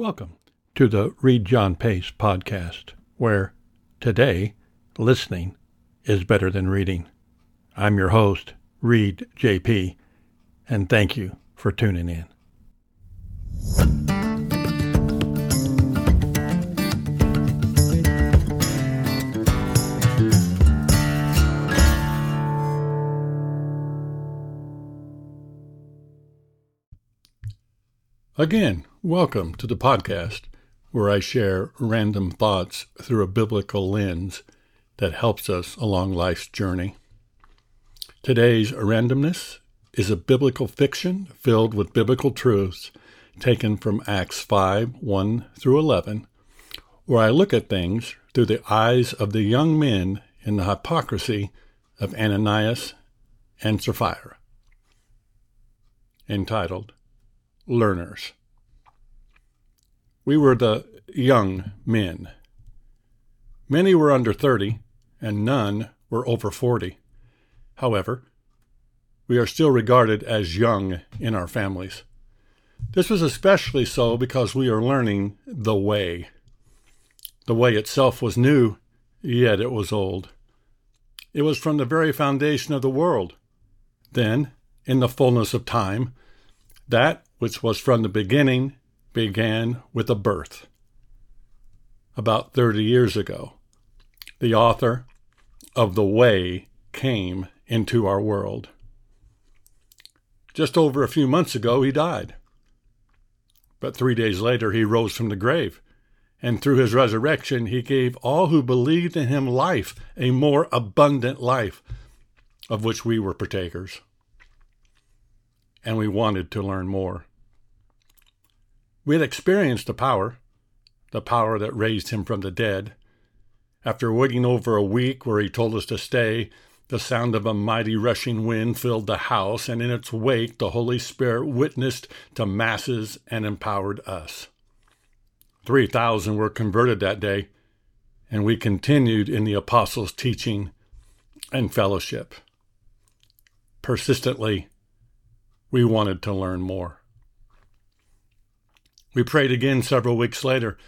Welcome to the Read John Pace podcast, where today listening is better than reading. I'm your host, Read JP, and thank you for tuning in. Again, welcome to the podcast where I share random thoughts through a biblical lens that helps us along life's journey. Today's randomness is a biblical fiction filled with biblical truths taken from Acts 5 1 through 11, where I look at things through the eyes of the young men in the hypocrisy of Ananias and Sapphira. Entitled learners. We were the young men. Many were under 30, and none were over 40. However, we are still regarded as young in our families. This was especially so because we are learning the way. The way itself was new, yet it was old. It was from the very foundation of the world. Then, in the fullness of time, that which was from the beginning, began with a birth. About 30 years ago, the author of The Way came into our world. Just over a few months ago, he died. But three days later, he rose from the grave, and through his resurrection, he gave all who believed in him life, a more abundant life, of which we were partakers. And we wanted to learn more. We had experienced the power, the power that raised him from the dead. After waiting over a week where he told us to stay, the sound of a mighty rushing wind filled the house, and in its wake the Holy Spirit witnessed to masses and empowered us. Three thousand were converted that day, and we continued in the apostles' teaching and fellowship. Persistently, we wanted to learn more. We prayed again several weeks later,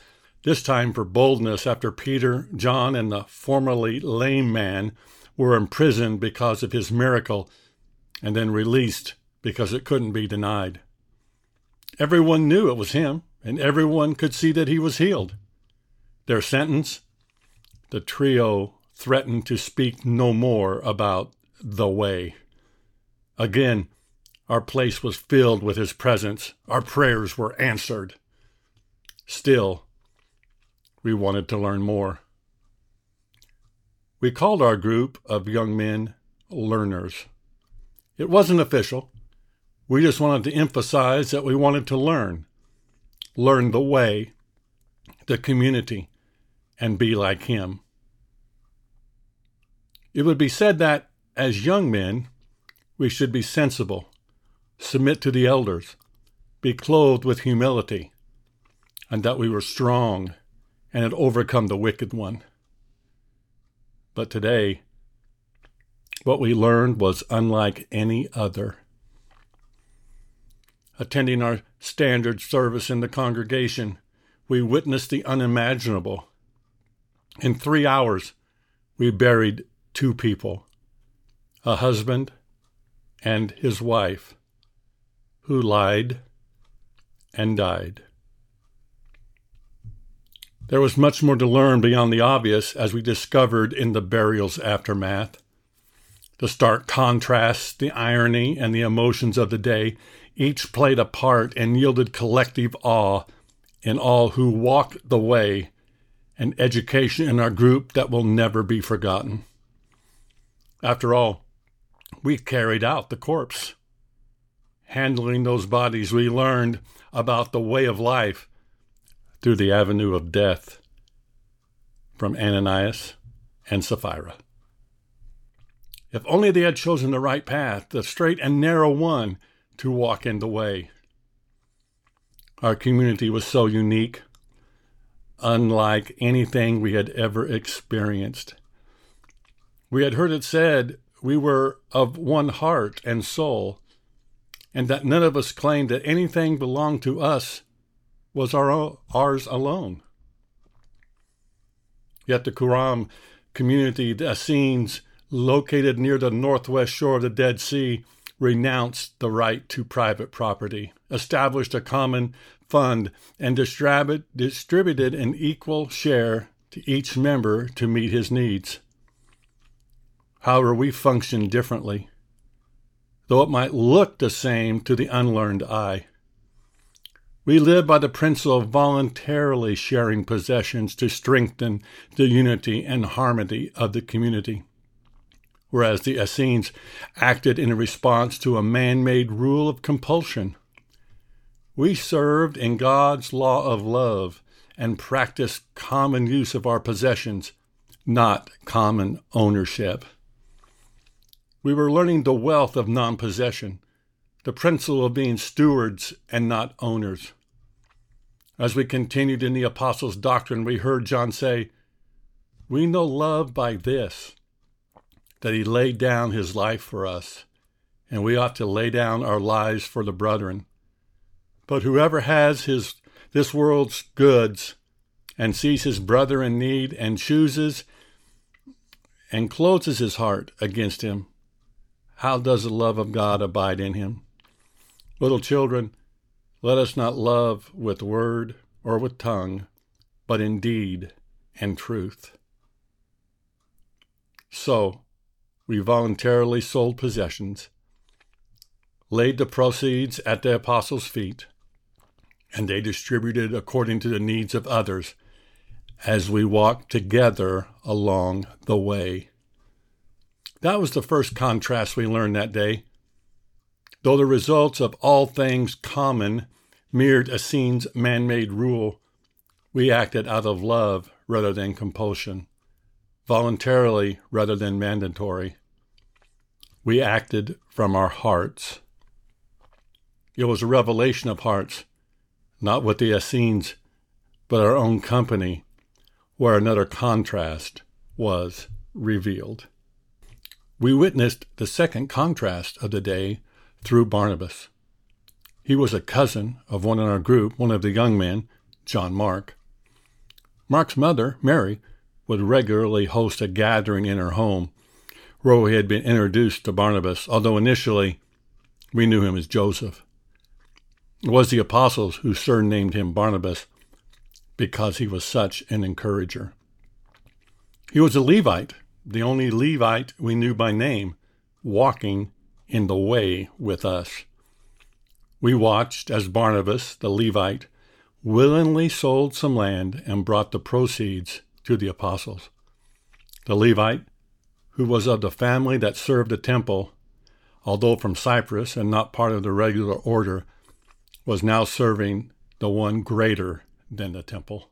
this time for boldness after Peter, John, and the formerly lame man were imprisoned because of his miracle and then released because it couldn't be denied. Everyone knew it was him, and everyone could see that he was healed. Their sentence the trio threatened to speak no more about the way. Again, our place was filled with His presence. Our prayers were answered. Still, we wanted to learn more. We called our group of young men learners. It wasn't official. We just wanted to emphasize that we wanted to learn, learn the way, the community, and be like Him. It would be said that, as young men, we should be sensible, submit to the elders, be clothed with humility, and that we were strong and had overcome the wicked one. But today, what we learned was unlike any other. Attending our standard service in the congregation, we witnessed the unimaginable. In three hours, we buried two people a husband and his wife who lied and died. There was much more to learn beyond the obvious as we discovered in the burial's aftermath. The stark contrasts, the irony, and the emotions of the day each played a part and yielded collective awe in all who walked the way and education in our group that will never be forgotten. After all, we carried out the corpse handling those bodies, we learned about the way of life through the avenue of death from Ananias and Sapphira. If only they had chosen the right path, the straight and narrow one, to walk in the way. Our community was so unique, unlike anything we had ever experienced. We had heard it said we were of one heart and soul, and that none of us claimed that anything belonged to us was our, ours alone. Yet the Qumran community, the Essenes, located near the northwest shore of the Dead Sea, renounced the right to private property, established a common fund, and distrib- distributed an equal share to each member to meet his needs. However, we function differently, though it might look the same to the unlearned eye. We live by the principle of voluntarily sharing possessions to strengthen the unity and harmony of the community, whereas the Essenes acted in response to a man made rule of compulsion. We served in God's law of love and practiced common use of our possessions, not common ownership. We were learning the wealth of non possession the principle of being stewards and not owners. As we continued in the apostles' doctrine, we heard John say, We know love by this, that he laid down his life for us, and we ought to lay down our lives for the brethren. But whoever has his this world's goods and sees his brother in need and chooses and closes his heart against him, how does the love of God abide in him? Little children, let us not love with word or with tongue, but in deed and truth. So, we voluntarily sold possessions, laid the proceeds at the apostles' feet, and they distributed according to the needs of others as we walked together along the way. That was the first contrast we learned that day though the results of all things common mirrored Essenes' man made rule, we acted out of love rather than compulsion, voluntarily rather than mandatory. We acted from our hearts. It was a revelation of hearts, not with the Essenes, but our own company, where another contrast was revealed. We witnessed the second contrast of the day through Barnabas. He was a cousin of one in our group, one of the young men, John Mark. Mark's mother, Mary, would regularly host a gathering in her home where he had been introduced to Barnabas, although initially we knew him as Joseph. It was the apostles who surnamed him Barnabas because he was such an encourager. He was a Levite, the only Levite we knew by name, walking in the way with us. We watched as Barnabas, the Levite, willingly sold some land and brought the proceeds to the apostles. The Levite, who was of the family that served the temple, although from Cyprus and not part of the regular order, was now serving the one greater than the temple.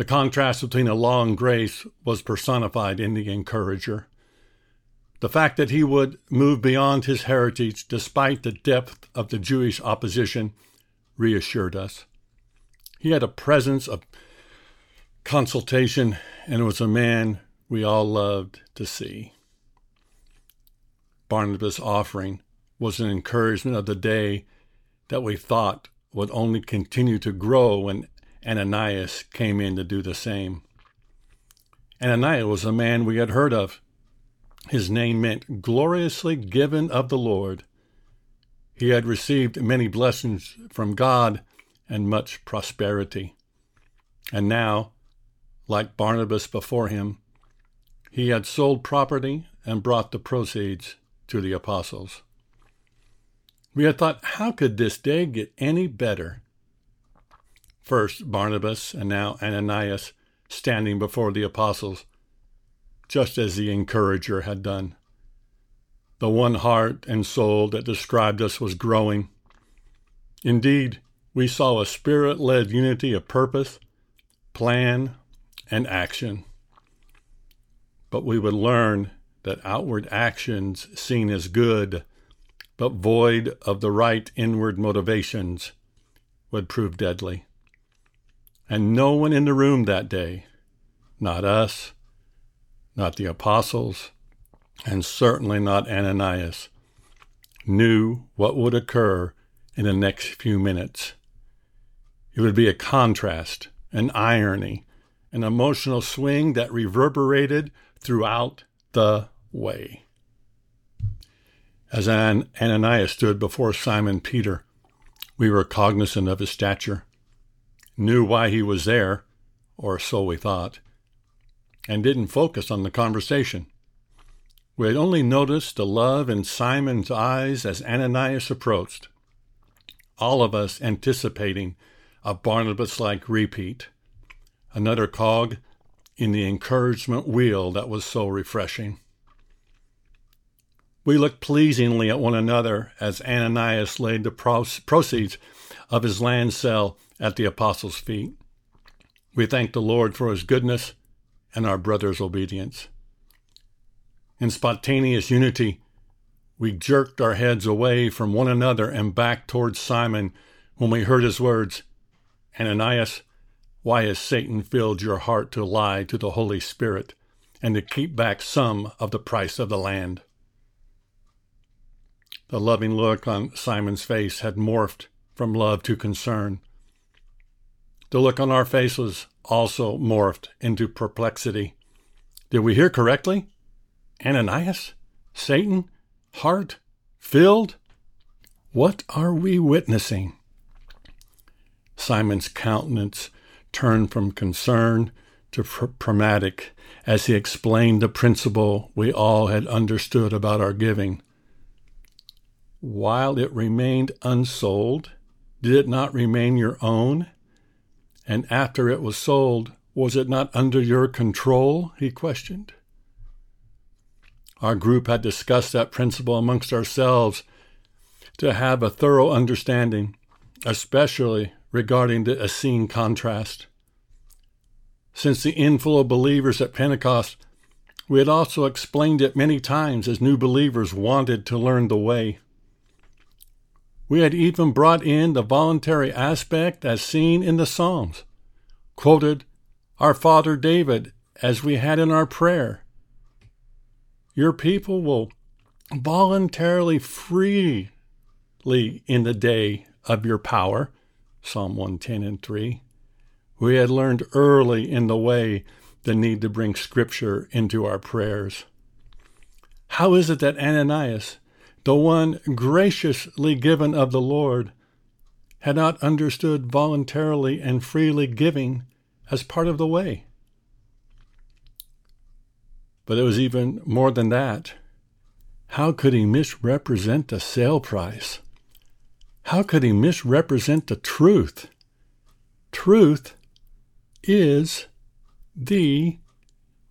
The contrast between the law and grace was personified in the encourager. The fact that he would move beyond his heritage despite the depth of the Jewish opposition reassured us. He had a presence of consultation and was a man we all loved to see. Barnabas' offering was an encouragement of the day that we thought would only continue to grow when Ananias came in to do the same. Ananias was a man we had heard of his name meant gloriously given of the Lord. He had received many blessings from God and much prosperity. And now, like Barnabas before him, he had sold property and brought the proceeds to the apostles. We had thought, how could this day get any better? First Barnabas and now Ananias standing before the apostles just as the encourager had done. The one heart and soul that described us was growing. Indeed, we saw a spirit led unity of purpose, plan, and action. But we would learn that outward actions seen as good, but void of the right inward motivations, would prove deadly. And no one in the room that day, not us, not the apostles, and certainly not Ananias, knew what would occur in the next few minutes. It would be a contrast, an irony, an emotional swing that reverberated throughout the way. As Ananias stood before Simon Peter, we were cognizant of his stature, knew why he was there, or so we thought, and didn't focus on the conversation. We had only noticed the love in Simon's eyes as Ananias approached, all of us anticipating a Barnabas like repeat, another cog in the encouragement wheel that was so refreshing. We looked pleasingly at one another as Ananias laid the proceeds of his land sale at the apostles' feet. We thanked the Lord for his goodness and our brother's obedience. In spontaneous unity, we jerked our heads away from one another and back towards Simon when we heard his words Ananias, why has Satan filled your heart to lie to the Holy Spirit and to keep back some of the price of the land? The loving look on Simon's face had morphed from love to concern. The look on our faces also morphed into perplexity. Did we hear correctly? Ananias? Satan? Heart? Filled? What are we witnessing? Simon's countenance turned from concern to pr- pragmatic as he explained the principle we all had understood about our giving. While it remained unsold, did it not remain your own? And after it was sold, was it not under your control? he questioned. Our group had discussed that principle amongst ourselves to have a thorough understanding, especially regarding the Essene contrast. Since the inflow of believers at Pentecost, we had also explained it many times as new believers wanted to learn the way. We had even brought in the voluntary aspect as seen in the Psalms, quoted our father David as we had in our prayer. Your people will voluntarily, freely in the day of your power Psalm 110 and 3. We had learned early in the way the need to bring Scripture into our prayers. How is it that Ananias, the one graciously given of the Lord, had not understood voluntarily and freely giving as part of the way? But it was even more than that. How could he misrepresent the sale price? How could he misrepresent the truth? Truth is the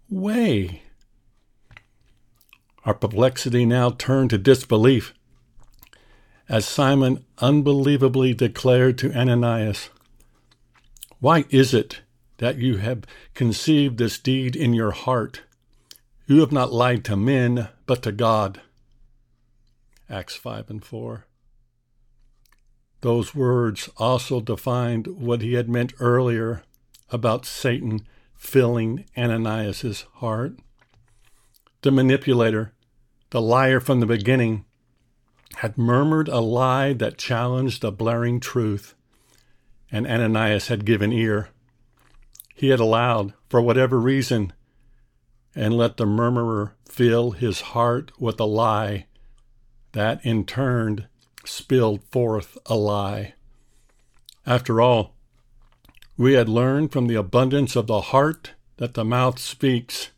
way. Our perplexity now turned to disbelief as Simon unbelievably declared to Ananias, Why is it that you have conceived this deed in your heart? You have not lied to men, but to God. Acts 5 and 4. Those words also defined what he had meant earlier about Satan filling Ananias's heart. The manipulator, the liar from the beginning, had murmured a lie that challenged the blaring truth, and Ananias had given ear. He had allowed, for whatever reason, and let the murmurer fill his heart with a lie that in turn spilled forth a lie. After all, we had learned from the abundance of the heart that the mouth speaks.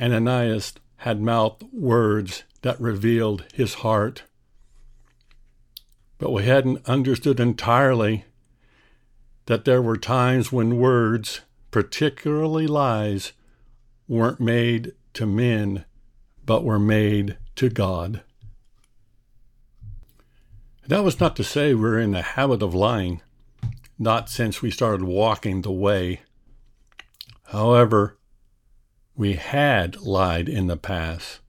Ananias had mouthed words that revealed his heart. But we hadn't understood entirely that there were times when words, particularly lies, weren't made to men, but were made to God. That was not to say we're in the habit of lying, not since we started walking the way. However, we had lied in the past,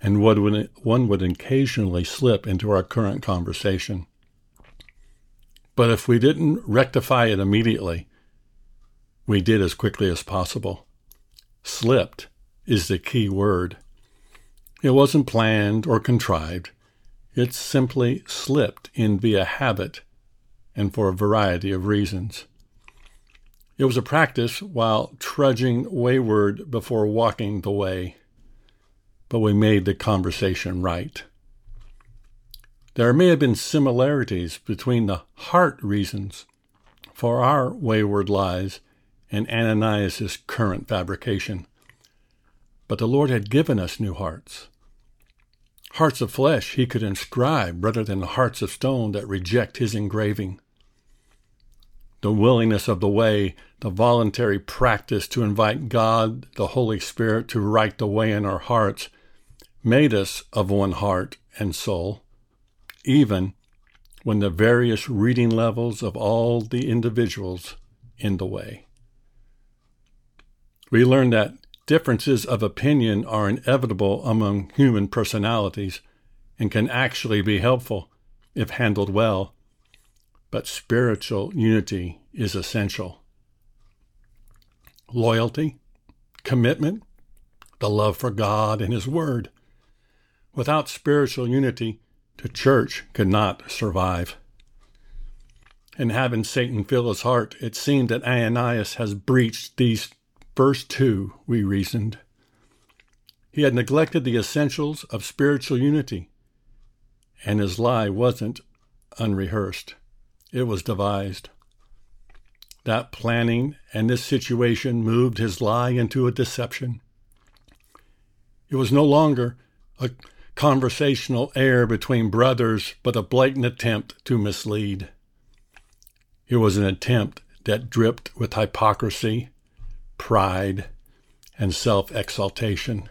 and one would occasionally slip into our current conversation. But if we didn't rectify it immediately, we did as quickly as possible. Slipped is the key word. It wasn't planned or contrived. It simply slipped in via habit and for a variety of reasons. It was a practice while trudging wayward before walking the way, but we made the conversation right. There may have been similarities between the heart reasons for our wayward lies and Ananias's current fabrication. But the Lord had given us new hearts. Hearts of flesh he could inscribe rather than hearts of stone that reject his engraving. The willingness of the way, the voluntary practice to invite God, the Holy Spirit, to write the way in our hearts, made us of one heart and soul, even when the various reading levels of all the individuals in the way. We learn that differences of opinion are inevitable among human personalities and can actually be helpful if handled well, but spiritual unity is essential. Loyalty, commitment, the love for God and His Word. Without spiritual unity, the church could not survive. And having Satan fill his heart, it seemed that Ananias has breached these first 2, we reasoned. He had neglected the essentials of spiritual unity, and his lie wasn't unrehearsed, it was devised. That planning and this situation moved his lie into a deception. It was no longer a conversational air between brothers, but a blatant attempt to mislead. It was an attempt that dripped with hypocrisy pride, and self exaltation.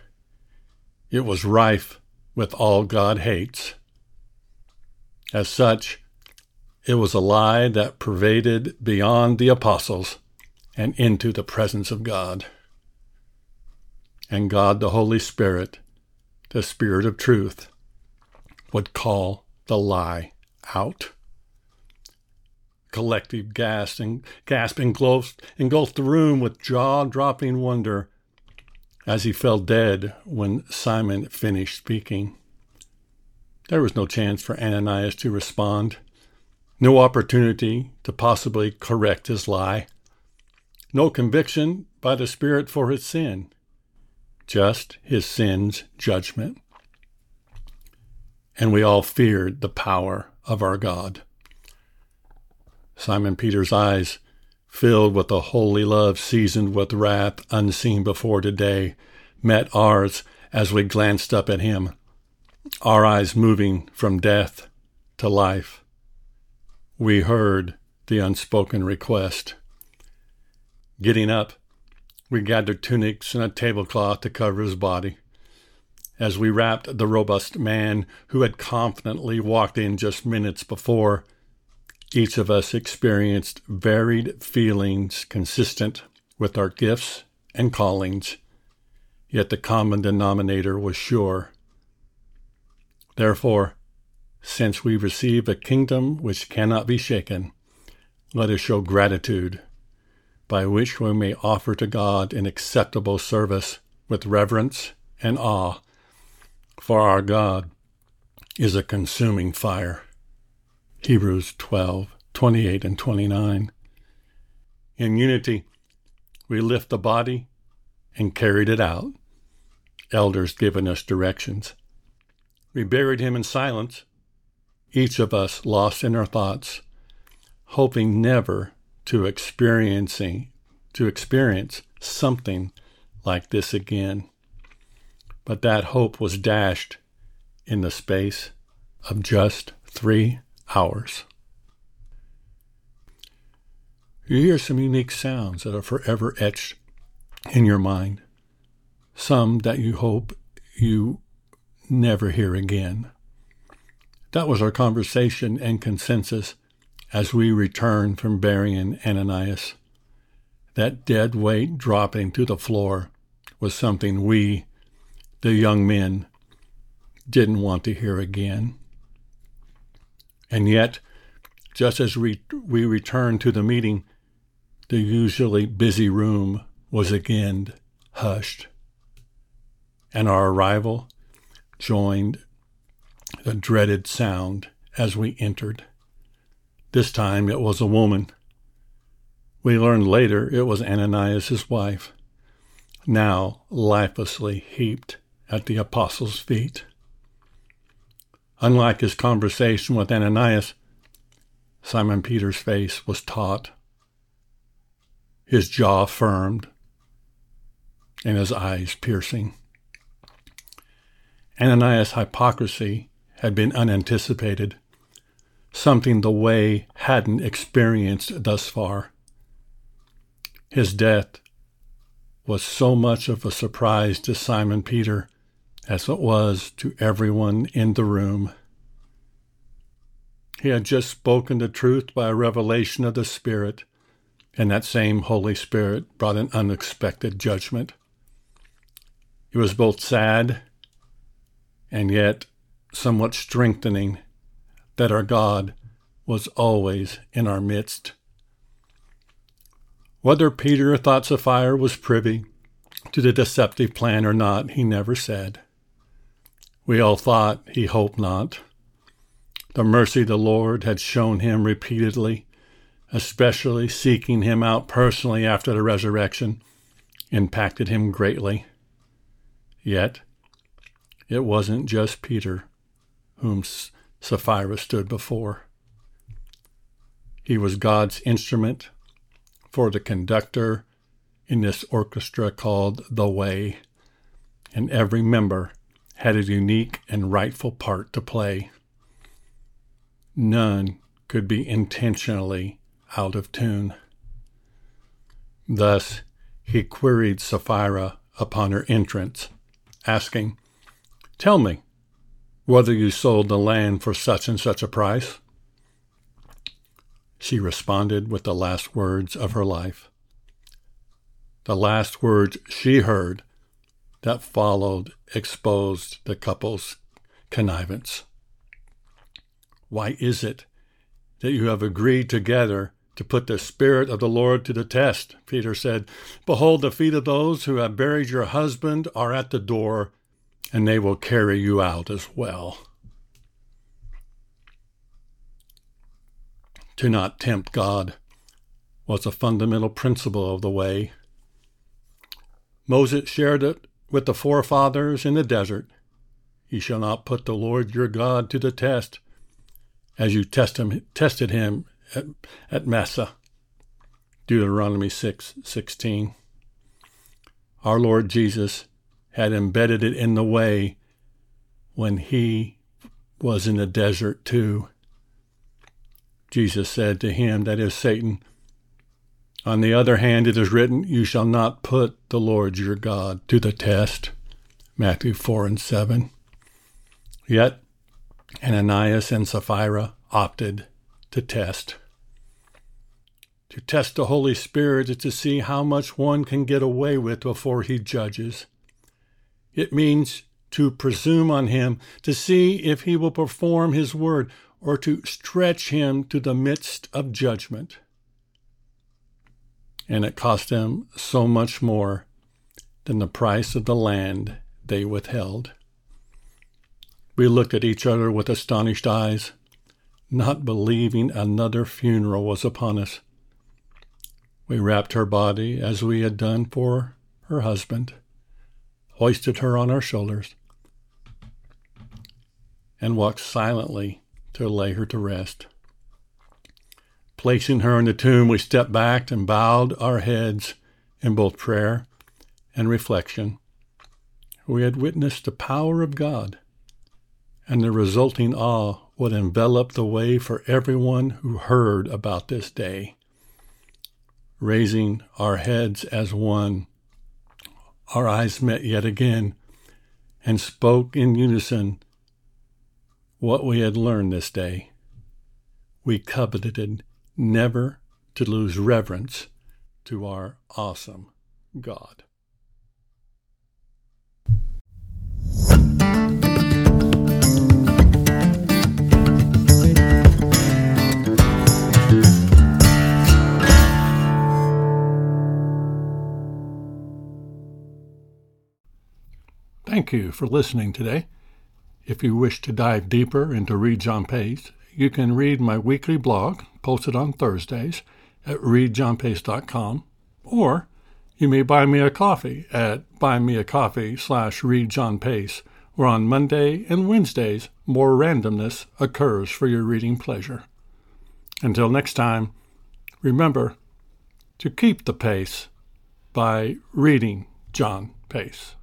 It was rife with all God hates. As such, it was a lie that pervaded beyond the apostles and into the presence of God. And God, the Holy Spirit, the Spirit of truth, would call the lie out collective gasp and gasp engulfed, engulfed the room with jaw-dropping wonder as he fell dead when Simon finished speaking. There was no chance for Ananias to respond, no opportunity to possibly correct his lie, no conviction by the Spirit for his sin, just his sin's judgment. And we all feared the power of our God. Simon Peter's eyes, filled with a holy love seasoned with wrath unseen before today, met ours as we glanced up at him, our eyes moving from death to life. We heard the unspoken request. Getting up, we gathered tunics and a tablecloth to cover his body. As we wrapped the robust man who had confidently walked in just minutes before, each of us experienced varied feelings consistent with our gifts and callings, yet the common denominator was sure. Therefore, since we receive a kingdom which cannot be shaken, let us show gratitude, by which we may offer to God an acceptable service with reverence and awe, for our God is a consuming fire. Hebrews 12, 28 and 29. In unity, we lift the body and carried it out, elders giving us directions. We buried him in silence, each of us lost in our thoughts, hoping never to experiencing to experience something like this again. But that hope was dashed in the space of just three hours. You hear some unique sounds that are forever etched in your mind, some that you hope you never hear again. That was our conversation and consensus as we returned from burying Ananias. That dead weight dropping to the floor was something we, the young men, didn't want to hear again. And yet, just as we, we returned to the meeting, the usually busy room was again hushed, and our arrival joined the dreaded sound as we entered This time it was a woman. We learned later it was Ananias' wife, now lifelessly heaped at the apostles' feet. Unlike his conversation with Ananias, Simon Peter's face was taut, his jaw firmed, and his eyes piercing. Ananias' hypocrisy had been unanticipated, something the way hadn't experienced thus far. His death was so much of a surprise to Simon Peter as it was to everyone in the room. He had just spoken the truth by a revelation of the Spirit, and that same Holy Spirit brought an unexpected judgment. It was both sad and yet somewhat strengthening that our God was always in our midst. Whether Peter thought Sapphira was privy to the deceptive plan or not, he never said. We all thought he hoped not. The mercy the Lord had shown him repeatedly, especially seeking him out personally after the resurrection, impacted him greatly. Yet, it wasn't just Peter whom Sapphira stood before. He was God's instrument for the conductor in this orchestra called The Way, and every member had a unique and rightful part to play. None could be intentionally out of tune. Thus, he queried Sapphira upon her entrance, asking, Tell me whether you sold the land for such and such a price. She responded with the last words of her life. The last words she heard that followed exposed the couple's connivance. Why is it that you have agreed together to put the Spirit of the Lord to the test? Peter said, Behold, the feet of those who have buried your husband are at the door, and they will carry you out as well. To not tempt God was a fundamental principle of the way. Moses shared it with the forefathers in the desert. You shall not put the Lord your God to the test, as you test him, tested him at, at Massah. Deuteronomy 6 16. Our Lord Jesus had embedded it in the way when he was in the desert too. Jesus said to him, that is Satan, on the other hand, it is written, You shall not put the Lord your God to the test. Matthew 4 and 7. Yet, Ananias and Sapphira opted to test. To test the Holy Spirit is to see how much one can get away with before he judges. It means to presume on him, to see if he will perform his word, or to stretch him to the midst of judgment and it cost them so much more than the price of the land they withheld. We looked at each other with astonished eyes, not believing another funeral was upon us. We wrapped her body as we had done for her husband, hoisted her on our shoulders, and walked silently to lay her to rest. Placing her in the tomb, we stepped back and bowed our heads in both prayer and reflection. We had witnessed the power of God, and the resulting awe would envelop the way for everyone who heard about this day. Raising our heads as one, our eyes met yet again and spoke in unison what we had learned this day. We coveted never to lose reverence to our awesome God. Thank you for listening today. If you wish to dive deeper into Read John Pace, you can read my weekly blog posted on Thursdays at readjohnpace.com, or you may buy me a coffee at buymeacoffee slash readjohnpace, where on Monday and Wednesdays more randomness occurs for your reading pleasure. Until next time, remember to keep the pace by reading John Pace.